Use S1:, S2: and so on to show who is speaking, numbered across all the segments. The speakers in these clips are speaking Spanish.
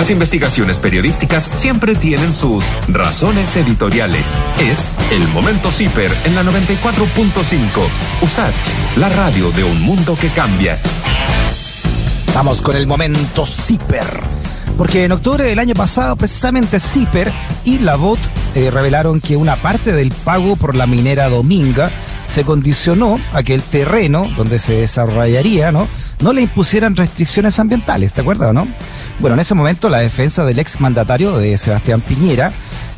S1: Las investigaciones periodísticas siempre tienen sus razones editoriales. Es el momento CIPER en la 94.5. USACH, la radio de un mundo que cambia.
S2: Vamos con el momento CIPER. Porque en octubre del año pasado, precisamente CIPER y la VOT eh, revelaron que una parte del pago por la minera Dominga se condicionó a que el terreno donde se desarrollaría, ¿no? No le impusieran restricciones ambientales, ¿te acuerdas, no? Bueno, en ese momento la defensa del ex mandatario de Sebastián Piñera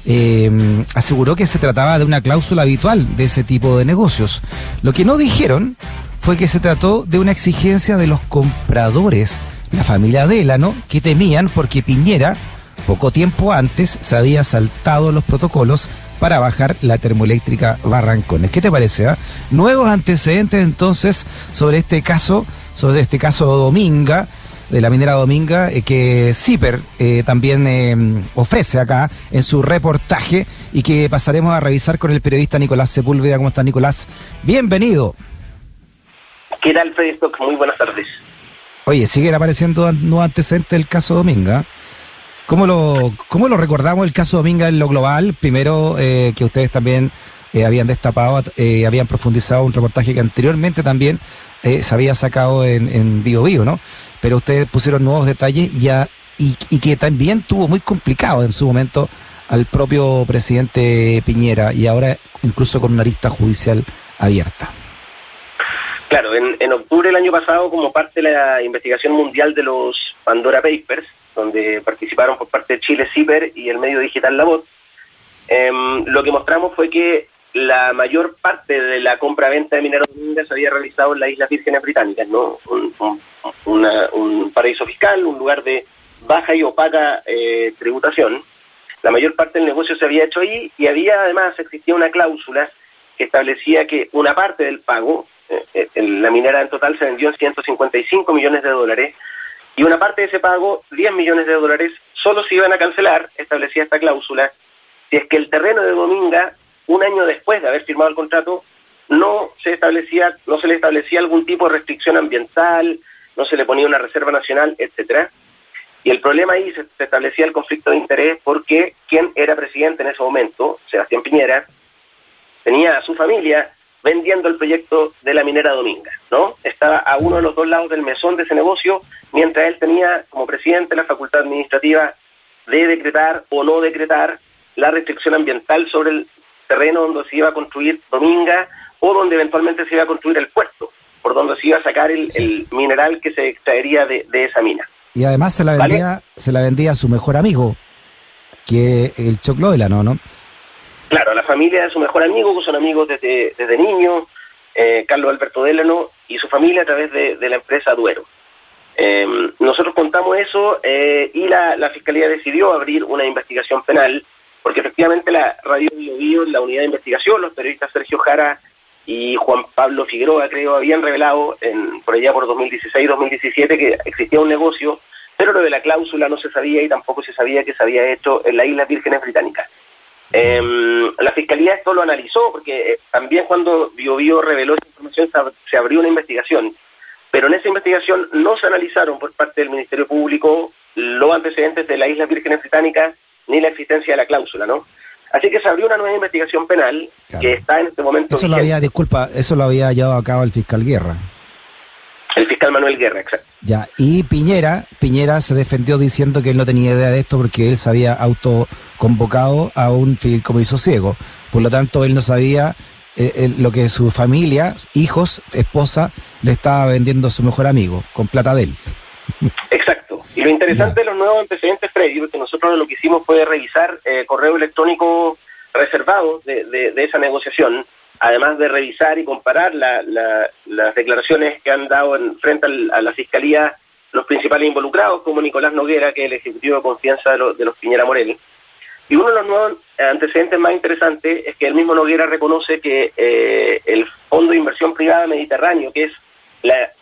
S2: eh, aseguró que se trataba de una cláusula habitual de ese tipo de negocios. Lo que no dijeron fue que se trató de una exigencia de los compradores, la familia Delano, que temían porque Piñera, poco tiempo antes, se había saltado los protocolos para bajar la termoeléctrica Barrancones. ¿Qué te parece? Ah? Nuevos antecedentes entonces sobre este caso, sobre este caso Dominga, de la minera Dominga, eh, que CIPER eh, también eh, ofrece acá en su reportaje y que pasaremos a revisar con el periodista Nicolás Sepúlveda. ¿Cómo está Nicolás? Bienvenido.
S3: ¿Qué tal, Freddy Muy buenas tardes.
S2: Oye, siguen apareciendo nuevos antecedentes del caso Dominga. ¿Cómo lo, cómo lo recordamos el caso Dominga en lo global? Primero, eh, que ustedes también eh, habían destapado, eh, habían profundizado un reportaje que anteriormente también se había sacado en, en Bio Bio, ¿no? Pero ustedes pusieron nuevos detalles ya, y, y que también tuvo muy complicado en su momento al propio presidente Piñera y ahora incluso con una lista judicial abierta.
S3: Claro, en, en, octubre del año pasado, como parte de la investigación mundial de los Pandora Papers, donde participaron por parte de Chile Ciper y el medio digital La Voz, em, lo que mostramos fue que la mayor parte de la compra-venta de mineros de se había realizado en las Islas Vírgenes Británicas, ¿no? Un, un, paraíso fiscal, un lugar de baja y opaca eh, tributación. La mayor parte del negocio se había hecho ahí y había además existía una cláusula que establecía que una parte del pago eh, la minera en total se vendió en 155 millones de dólares y una parte de ese pago, 10 millones de dólares, solo se iban a cancelar, establecía esta cláusula, si es que el terreno de Dominga, un año después de haber firmado el contrato, no se establecía, no se le establecía algún tipo de restricción ambiental, no se le ponía una reserva nacional, etcétera. Y el problema ahí se, se establecía el conflicto de interés porque quien era presidente en ese momento, Sebastián Piñera, tenía a su familia vendiendo el proyecto de la minera Dominga, ¿no? Estaba a uno de los dos lados del mesón de ese negocio, mientras él tenía como presidente la facultad administrativa de decretar o no decretar la restricción ambiental sobre el terreno donde se iba a construir Dominga o donde eventualmente se iba a construir el puerto, por donde se iba a sacar el, mineral que se extraería de, esa mina.
S2: Y además se la vendía, se la vendía a su mejor amigo, que el Choclo de la ¿no? ¿no?
S3: Claro, la familia de su mejor amigo, que son amigos desde, desde niño, eh, Carlos Alberto Delano y su familia a través de, la empresa Duero. Eh, nosotros contamos eso eh, y la, Fiscalía decidió abrir una investigación penal, porque efectivamente la Radio Bio, la unidad de investigación, los periodistas Sergio Jara y Juan Pablo Figueroa, creo, habían revelado en, por allá por 2016-2017 que existía un negocio, pero lo de la cláusula no se sabía y tampoco se sabía que se había hecho en las Islas Vírgenes Británicas. Eh, la Fiscalía esto lo analizó porque eh, también cuando BioBio reveló esa información se, abrió una investigación, pero en esa investigación no se analizaron por parte del Ministerio Público los antecedentes de las Islas Vírgenes Británicas ni la existencia de la cláusula, ¿no? Así que se abrió una nueva investigación penal que está en este momento.
S2: Eso lo había, disculpa, eso lo había llevado a cabo el fiscal Guerra.
S3: El fiscal Manuel Guerra, exacto.
S2: Ya, y Piñera, Piñera se defendió diciendo que él no tenía idea de esto porque él se había autoconvocado a un fideicomiso ciego. Por lo tanto, él no sabía eh, lo que su familia, hijos, esposa, le estaba vendiendo a su mejor amigo, con plata de él.
S3: Exacto. Y lo interesante de los nuevos antecedentes, Freddy, porque nosotros lo que hicimos fue revisar eh, correo electrónico reservado de, de esa negociación además de revisar y comparar las declaraciones que han dado en, frente a la Fiscalía los principales involucrados, como Nicolás Noguera, que es el Ejecutivo de Confianza de, los Piñera Morel. Y uno de los nuevos antecedentes más interesantes es que el mismo Noguera reconoce que eh, el Fondo de Inversión Privada Mediterráneo, que es la,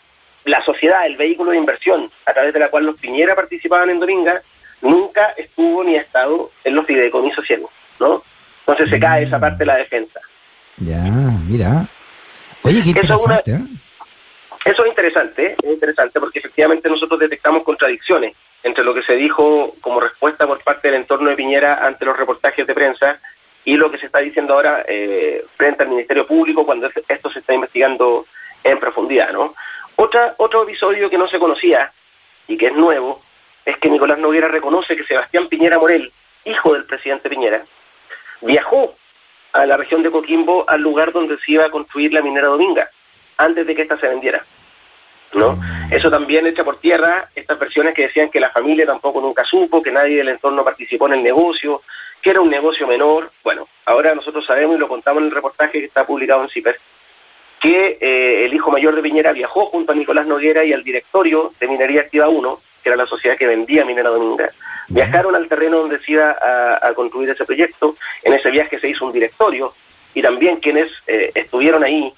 S3: la sociedad, el vehículo de inversión a través de la cual los Piñera participaban en Dominga, nunca estuvo ni ha estado en los fideicomisos ciegos, ¿no? Entonces se cae esa parte de la defensa.
S2: Ya, mira. Oye, qué interesante.
S3: ¿eh? Eso, es interesante, es interesante porque efectivamente nosotros detectamos contradicciones entre lo que se dijo como respuesta por parte del entorno de Piñera ante los reportajes de prensa y lo que se está diciendo ahora eh, frente al Ministerio Público cuando esto se está investigando en profundidad, ¿no? Otra, otro episodio que no se conocía y que es nuevo es que Nicolás Noguera reconoce que Sebastián Piñera Morel, hijo del presidente Piñera, viajó a la región de Coquimbo al lugar donde se iba a construir la minera Dominga, antes de que ésta se vendiera. ¿no? Mm. Eso también echa por tierra estas versiones que decían que la familia tampoco nunca supo, que nadie del entorno participó en el negocio, que era un negocio menor. Bueno, ahora nosotros sabemos y lo contamos en el reportaje que está publicado en CIPER, que eh, el hijo mayor de Piñera viajó junto a Nicolás Noguera y al directorio de Minería Activa 1, que era la sociedad que vendía Minera Dominga, viajaron al terreno donde se iba a, construir ese proyecto. En ese viaje se hizo un directorio y también quienes eh, estuvieron ahí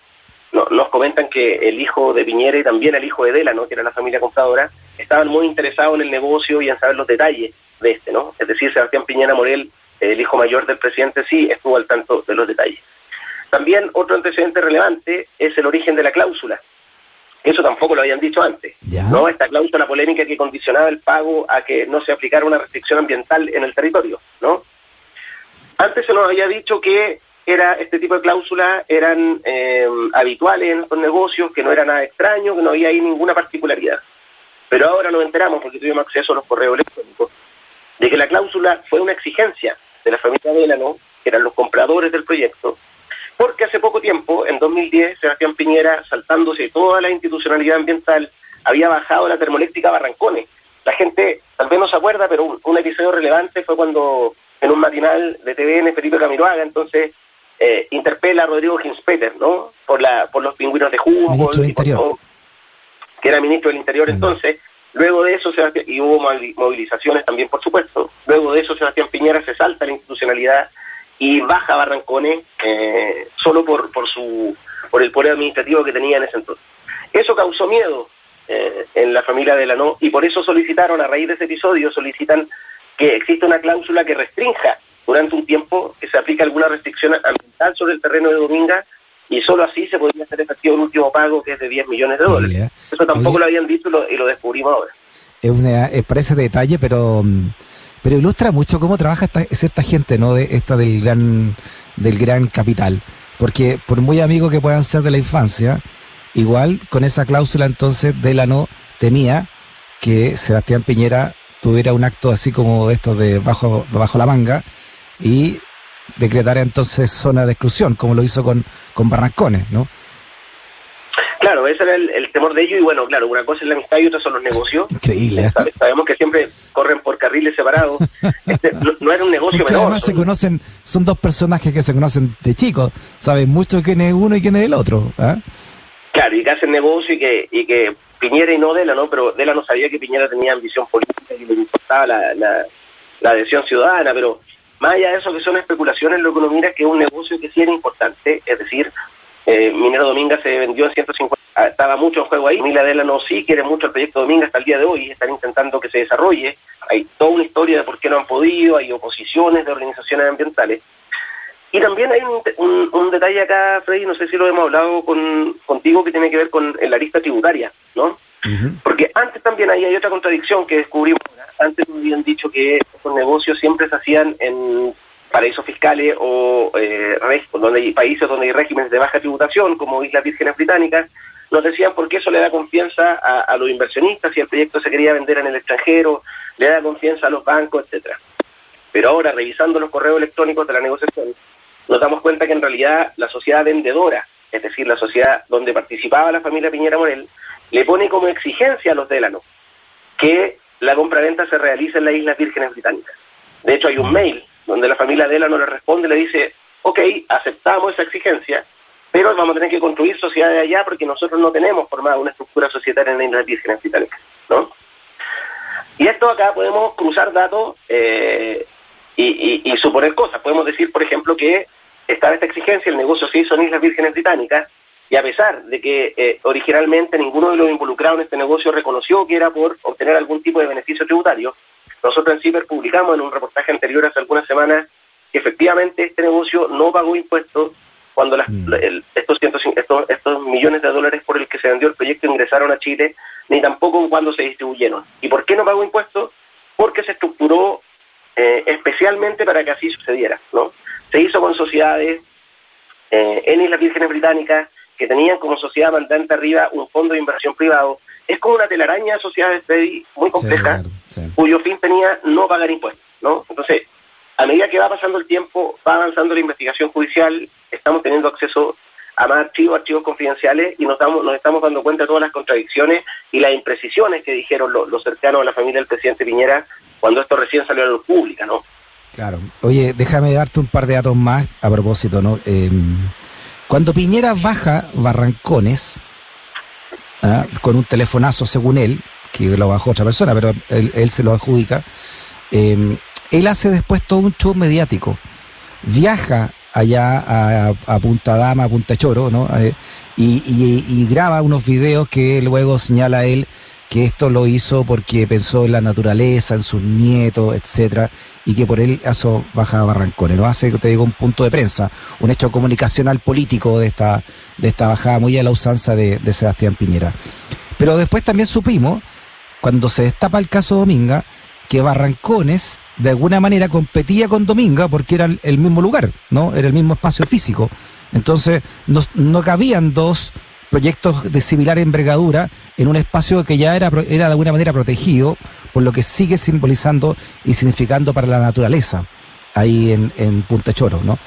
S3: nos comentan que el hijo de Piñera y también el hijo de Dela, ¿no? que era la familia compradora, estaban muy interesados en el negocio y en saber los detalles de este, ¿no? Es decir, Sebastián Piñera Morel, el hijo mayor del presidente, sí estuvo al tanto de los detalles. También otro antecedente relevante es el origen de la cláusula. Eso tampoco lo habían dicho antes, ¿no? Esta cláusula polémica que condicionaba el pago a que no se aplicara una restricción ambiental en el territorio, ¿no? Antes se nos había dicho que era este tipo de cláusulas eran eh, habituales en los negocios, que no era nada extraño, que no había ahí ninguna particularidad. Pero ahora nos enteramos, porque tuvimos acceso a los correos electrónicos, de que la cláusula fue una exigencia de la familia Delano, que eran los compradores del proyecto, porque hace poco tiempo, en 2010, Sebastián Piñera, saltándose toda la institucionalidad ambiental, había bajado la termoeléctrica Barrancones. La gente tal vez no se acuerda, pero un, un episodio relevante fue cuando en un matinal de TVN Felipe Camiroaga, entonces eh, interpela a Rodrigo Ginspeter, ¿no? Por, la, por los pingüinos de Humboldt, que era ministro del Interior entonces. Luego de eso, y hubo movilizaciones también, por supuesto. Luego de eso, Sebastián Piñera se salta la institucionalidad y baja Barrancones eh, solo por, por, su, por el poder administrativo que tenía en ese entonces. Eso causó miedo eh, en la familia de la no y por eso solicitaron, a raíz de ese episodio, solicitan que exista una cláusula que restrinja durante un tiempo que se aplique alguna restricción ambiental sobre el terreno de Dominga y solo así se podría hacer efectivo el último pago que es de 10 millones de dólares. Eso tampoco lo habían dicho y lo, descubrimos ahora.
S2: Es una, parece detalle, pero mm, pero ilustra mucho cómo trabaja esta, cierta gente, ¿no? De esta del gran del gran capital, porque por muy amigos que puedan ser de la infancia, igual con esa cláusula entonces de la no temía que Sebastián Piñera tuviera un acto así como de estos de bajo bajo la manga y decretar entonces zona de exclusión, como lo hizo con, con Barrancones, ¿no?
S3: Claro, ese era el, temor de ellos y bueno, claro, una cosa es la amistad y otra son los negocios.
S2: Increíble. ¿eh?
S3: Sabemos que siempre corren por carriles separados. Este, no, era un negocio menor.
S2: Además se conocen, son dos personajes que se conocen de chicos, saben mucho quién es uno y quién es el otro. ¿eh?
S3: Claro, y que hacen negocio y que, y que Piñera y no Dela, ¿no? Pero Dela no sabía que Piñera tenía ambición política y le importaba la, la, la adhesión ciudadana, pero más allá de eso que son especulaciones, lo que uno mira es que es un negocio que sí era importante, es decir, eh, Minero Dominga se vendió en 150, ah, estaba mucho en juego ahí, Miladela no sí quiere mucho el proyecto Dominga hasta el día de hoy, están intentando que se desarrolle, hay toda una historia de por qué no han podido, hay oposiciones de organizaciones ambientales. Y también hay un, detalle acá, Freddy, no sé si lo hemos hablado con, contigo, que tiene que ver con la lista tributaria, ¿no? Porque antes también ahí hay otra contradicción que descubrimos. Antes nos habían dicho que estos negocios siempre se hacían en paraísos fiscales o eh, donde hay países donde hay regímenes de baja tributación, como Islas Vírgenes Británicas, nos decían porque eso le da confianza a, los inversionistas si el proyecto se quería vender en el extranjero, le da confianza a los bancos, etcétera. Pero ahora, revisando los correos electrónicos de la negociación, nos damos cuenta que en realidad la sociedad vendedora, es decir, la sociedad donde participaba la familia Piñera Morel, le pone como exigencia a los Delano que la compraventa se realice en las Islas Vírgenes Británicas. De hecho, hay un mail donde la familia Delano le responde le dice, ok, aceptamos esa exigencia, pero vamos a tener que construir sociedades allá porque nosotros no tenemos formada una estructura societaria en las Islas Vírgenes Británicas, ¿no? Y esto acá podemos cruzar datos eh, y, y, suponer cosas. Podemos decir, por ejemplo, que estaba esta exigencia, el negocio se hizo en Islas Vírgenes Británicas, y a pesar de que eh, originalmente ninguno de los involucrados en este negocio reconoció que era por obtener algún tipo de beneficio tributario, nosotros en CIPER publicamos en un reportaje anterior hace algunas semanas que efectivamente este negocio no pagó impuestos cuando las,
S2: Mm.
S3: el- estos, 150 estos, estos millones de dólares por el que se vendió el proyecto ingresaron a Chile, ni tampoco cuando se distribuyeron. ¿Y por qué no pagó impuestos? Porque se estructuró eh, especialmente para que así sucediera, ¿no? Se hizo con sociedades eh, en Islas Vírgenes Británicas que tenían como sociedad mandante arriba un fondo de inversión privado. Es como una telaraña de sociedades muy compleja,
S2: Sí, claro, sí.
S3: cuyo fin tenía no pagar impuestos, ¿no? Entonces, a medida que va pasando el tiempo, va avanzando la investigación judicial, estamos teniendo acceso a más archivos, archivos confidenciales, y nos, damos, nos estamos dando cuenta de todas las contradicciones y las imprecisiones que dijeron los, los cercanos a la familia del presidente Piñera cuando esto recién salió a la luz pública, ¿no?
S2: Claro. Oye, déjame darte un par de datos más a propósito, ¿no? Eh, cuando Piñera baja Barrancones, ¿ah? con un telefonazo según él, que lo bajó otra persona, pero él, se lo adjudica, eh, él hace después todo un show mediático. Viaja allá a, Punta Dama, a Punta Choro, ¿no? Eh, y graba unos videos que luego señala él que esto lo hizo porque pensó en la naturaleza, en sus nietos, etcétera, y que por él eso baja Barrancones. Lo hace, te digo, un punto de prensa, un hecho comunicacional político de esta, de esta bajada muy a la usanza de, Sebastián Piñera. Pero después también supimos, cuando se destapa el caso Dominga, que Barrancones de alguna manera competía con Dominga porque era el- mismo lugar, ¿no? Era el mismo espacio físico. Entonces, no cabían dos proyectos de similar envergadura en un espacio que ya era, era de alguna manera protegido, por lo que sigue simbolizando y significando para la naturaleza ahí en, Punta Choro, ¿no?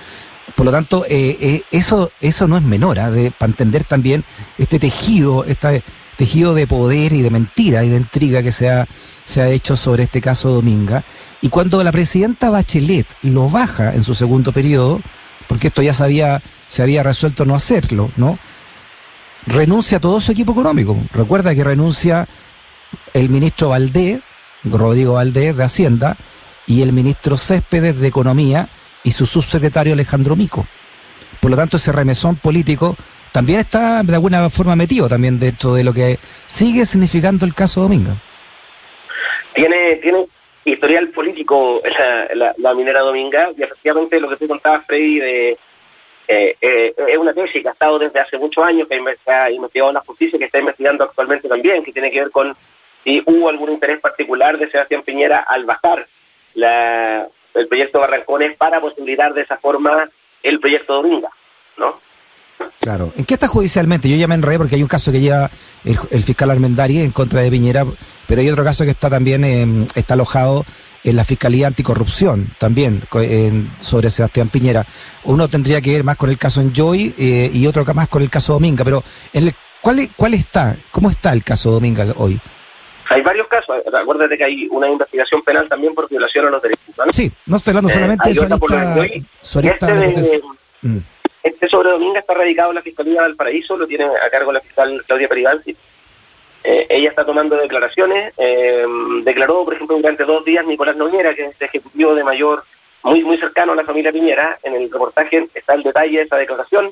S2: Por lo tanto, eh, eh, eso, eso no es menor, ¿ah? de, para entender también este tejido, este tejido de poder y de mentira y de intriga que se ha, se ha hecho sobre este caso Dominga. Y cuando la presidenta Bachelet lo baja en su segundo periodo, porque esto ya se se había resuelto no hacerlo, ¿no? Renuncia a todo su equipo económico. Recuerda que renuncia el ministro Valdés, Rodrigo Valdés de Hacienda, y el ministro Céspedes de Economía y su subsecretario Alejandro Mico. Por lo tanto, ese remesón político también está de alguna forma metido también dentro de lo que sigue significando el caso Dominga.
S3: tiene tiene historial político la, la, la minera Dominga y efectivamente lo que tú contabas Freddy de eh, eh, es una tesis que ha estado desde hace muchos años que ha investigado la justicia que está investigando actualmente también que tiene que ver con si hubo algún interés particular de Sebastián Piñera al bajar la, el proyecto Barrancones para posibilitar de esa forma el proyecto Dominga ¿no?
S2: Claro. ¿En qué está judicialmente? Yo ya me enredé porque hay un caso que lleva el, el fiscal Armendari en contra de Piñera, pero hay otro caso que está también eh, está alojado en la Fiscalía Anticorrupción, también en- sobre Sebastián Piñera. Uno tendría que ver más con el caso Enjoy eh, y otro más con el caso Dominga, pero en el- ¿cuál, ¿cuál está? ¿Cómo está el caso Dominga hoy?
S3: Hay varios casos, acuérdate que hay una investigación penal también por violación a los derechos humanos.
S2: Sí, no estoy hablando
S3: Eh,
S2: solamente de
S3: por de Este
S2: de
S3: de-.
S2: Mm.
S3: Este sobre Dominga está radicado en la Fiscalía de Valparaíso, lo tiene a cargo la fiscal Claudia Peribanzi. Eh, ella está tomando declaraciones. eh, declaró, por ejemplo, durante dos días Nicolás Noguera, que es ejecutivo de mayor, muy muy cercano a la familia Piñera. En el reportaje está el detalle de esa declaración.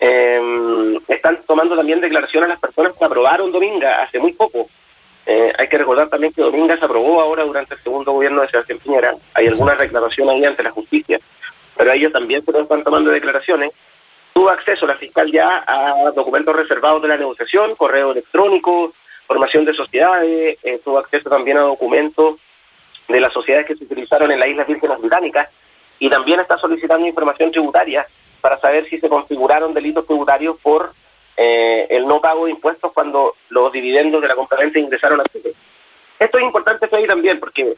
S3: Eh, están tomando también declaración a las personas que aprobaron Dominga hace muy poco. Eh, hay que recordar también que Dominga se aprobó ahora durante el segundo gobierno de Sebastián Piñera. Hay alguna reclamación ahí ante la justicia, pero ellos también se nos están tomando declaraciones. Tuvo acceso la fiscal ya a documentos reservados de la negociación, correo electrónico, formación de sociedades, eh, tuvo acceso también a documentos de las sociedades que se utilizaron en las Islas Vírgenes Británicas y también está solicitando información tributaria para saber si se configuraron delitos tributarios por eh, el no pago de impuestos cuando los dividendos de la compraventa ingresaron a Chile. Esto es importante Freddy, también porque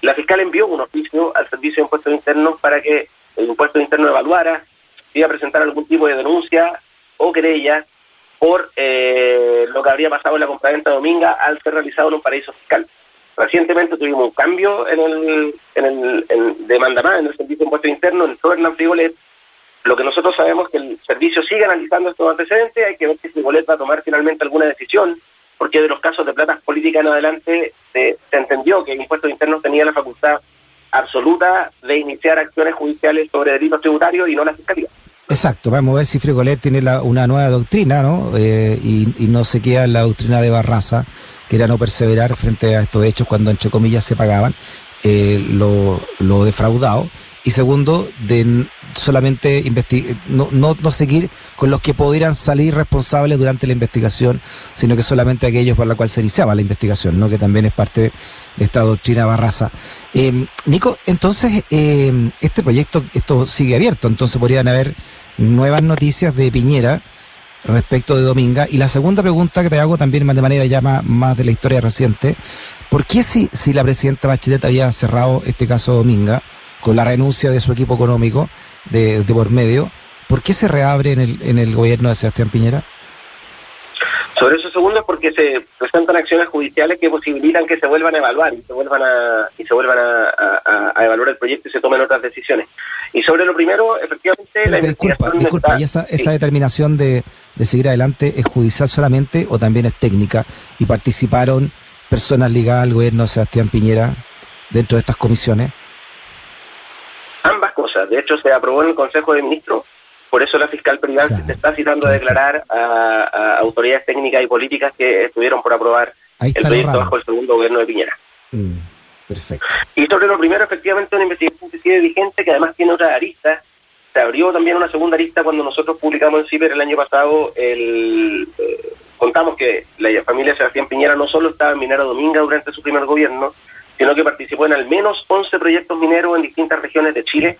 S3: la fiscal envió un oficio al Servicio de Impuestos Internos para que el impuesto interno evaluara si iba a presentar algún tipo de denuncia o querella por eh, lo que habría pasado en la compraventa dominga al ser realizado en un paraíso fiscal. Recientemente tuvimos un cambio en el, en el en más en el Servicio de Impuestos Internos, entró Hernán Frigolet. Lo que nosotros sabemos es que el servicio sigue analizando estos antecedentes, hay que ver si Frigolet va a tomar finalmente alguna decisión, porque de los casos de platas políticas en adelante se, se entendió que el Impuestos Internos tenía la facultad absoluta de iniciar acciones judiciales sobre delitos tributarios y no la Fiscalía.
S2: Exacto, vamos a ver si Frigolet tiene la- una nueva doctrina, ¿no? Eh, y, no se queda en la doctrina de Barraza, que era no perseverar frente a estos hechos cuando, entre comillas, se pagaban eh, lo defraudado. Y segundo, de, solamente no, no, no, seguir con los que pudieran salir responsables durante la investigación, sino que solamente aquellos por la cual se iniciaba la investigación, ¿no? que también es parte de esta doctrina barraza. Eh, Nico, entonces, eh, este proyecto, esto sigue abierto, entonces podrían haber nuevas noticias de Piñera respecto de Dominga. Y la segunda pregunta que te hago también de manera ya más, de la historia reciente, ¿por qué si, si la presidenta Bachelet había cerrado este caso Dominga con la renuncia de su equipo económico de, por medio, ¿por qué se reabre en el, en el gobierno de Sebastián Piñera?
S3: Sobre eso segundo es porque se presentan acciones judiciales que posibilitan que se vuelvan a evaluar y se vuelvan a y se vuelvan a, evaluar el proyecto y se tomen otras decisiones. Y sobre lo primero, efectivamente,
S2: la disculpa, disculpa, ¿y esa, esa determinación de, de seguir adelante es judicial solamente o también es técnica? ¿Y participaron personas ligadas al gobierno de Sebastián Piñera dentro de estas comisiones?
S3: De hecho, se aprobó en el Consejo de Ministros por eso la fiscal privada se está citando a declarar a, autoridades técnicas y políticas que estuvieron por aprobar el proyecto bajo el segundo gobierno de Piñera. Mm,
S2: perfecto.
S3: Y sobre lo primero, efectivamente, una investigación que sigue vigente, que además tiene otra arista. Se abrió también una segunda arista cuando nosotros publicamos en CIPER el año pasado el... Eh, contamos que la familia Sebastián Piñera no solo estaba en Minera Dominga durante su primer gobierno, sino que participó en al menos 11 proyectos mineros en distintas regiones de Chile.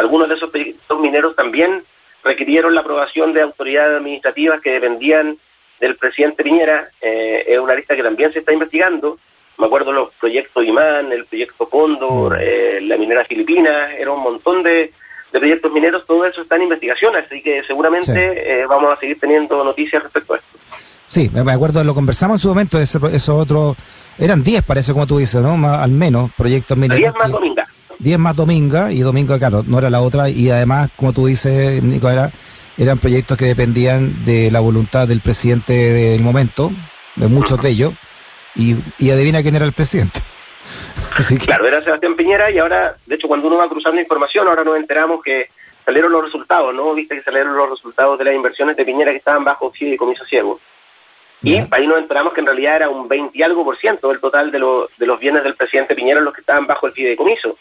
S3: Algunos de esos proyectos mineros también requirieron la aprobación de autoridades administrativas que dependían del presidente Piñera. Eh, es una lista que también se está investigando. Me acuerdo los proyectos Imán, el proyecto Cóndor, mm. eh, la minera filipina, era un montón de, proyectos mineros, todo eso está en investigación, así que seguramente eh, vamos a seguir teniendo noticias respecto a esto.
S2: Sí, me acuerdo, lo conversamos en su momento, ese, eso otro, eran 10 parece como tú dices, ¿no? al menos proyectos mineros.
S3: 10 más Dominga.
S2: 10 más Dominga, y Dominga, claro, no era la otra, y además, como tú dices, Nico, eran proyectos que dependían de la voluntad del presidente del momento, de muchos de ellos, y, y adivina quién era el presidente.
S3: Claro, era Sebastián Piñera, y ahora, de hecho, cuando uno va cruzando información, ahora nos enteramos que salieron los resultados, ¿no? Viste que salieron los resultados de las inversiones de Piñera que estaban bajo comiso ciego. Y ahí nos enteramos que en realidad era un 20 y algo por ciento del total de, de los bienes del presidente Piñera los que estaban bajo el fideicomiso.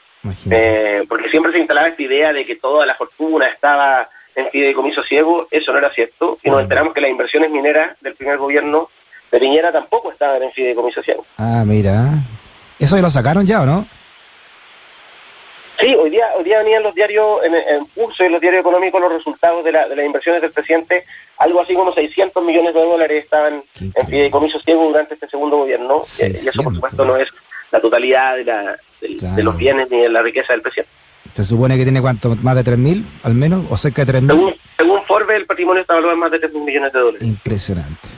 S3: Eh, porque siempre se instalaba esta idea de que toda la fortuna estaba en fideicomiso ciego, eso no era cierto, y nos enteramos que las inversiones mineras del primer gobierno de Piñera tampoco estaban en fideicomiso ciego.
S2: Ah, mira. ¿Eso ya lo sacaron ya o no?
S3: Sí, hoy día, hoy día venían los diarios, en, en curso y los diarios económicos, los resultados de, la, de las inversiones del presidente, algo así como 600 millones de dólares estaban en fideicomiso ciego durante este segundo gobierno, y eso por supuesto no es la totalidad de, la, de, los bienes ni de la riqueza del presidente.
S2: ¿Se supone que tiene cuánto? ¿Más de 3.000 al menos? ¿O cerca de 3.000?
S3: Según, según Forbes, el patrimonio está valorado en más de 3.000 millones de dólares.
S2: Impresionante.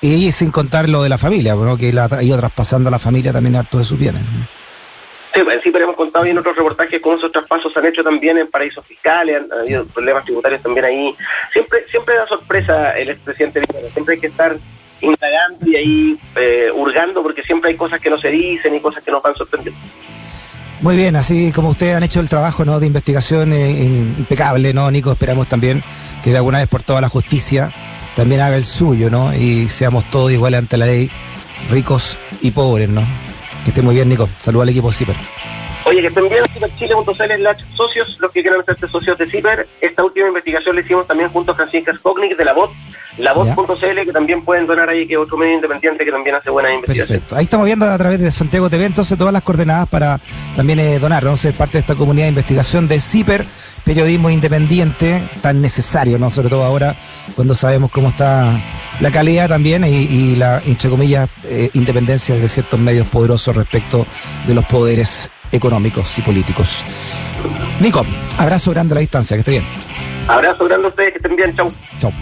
S2: Y sin contar lo de la familia, ¿no? que la, ha ido traspasando a la familia también harto de sus bienes.
S3: Sí, sí, pero hemos contado bien otros reportajes cómo esos traspasos se han hecho también en paraísos fiscales, han, habido problemas tributarios también ahí. Siempre siempre da sorpresa el expresidente siempre hay que estar indagando y ahí eh, hurgando porque siempre hay cosas que no se dicen y cosas que nos van sorprendiendo.
S2: Muy bien, así como ustedes han hecho el trabajo ¿no? de investigación eh, impecable, ¿no, Nico? Esperamos también que de alguna vez por toda la justicia también haga el suyo, ¿no? Y seamos todos iguales ante la ley, ricos y pobres, ¿no? Que esté muy bien, Nico. Saludos al equipo CIPER.
S3: Oye, que estén bien, ciperchile.cl socios, los que quieran hacerse socios de CIPER. Esta última investigación la hicimos también junto a Francisca Skognik de la voz la voz.cl, que también pueden donar ahí, que es otro medio independiente que también hace buena investigación.
S2: Perfecto. Ahí estamos viendo a través de Santiago TV, entonces todas las coordenadas para también eh, donar, ¿no? ser parte de esta comunidad de investigación de CIPER, periodismo independiente, tan necesario, ¿no? Sobre todo ahora, cuando sabemos cómo está la calidad también y, la, entre comillas, eh, independencia de ciertos medios poderosos respecto de los poderes económicos y políticos. Nico, abrazo grande a la distancia, que esté bien.
S3: Abrazo grande a ustedes, que estén bien, chau.
S2: Chau.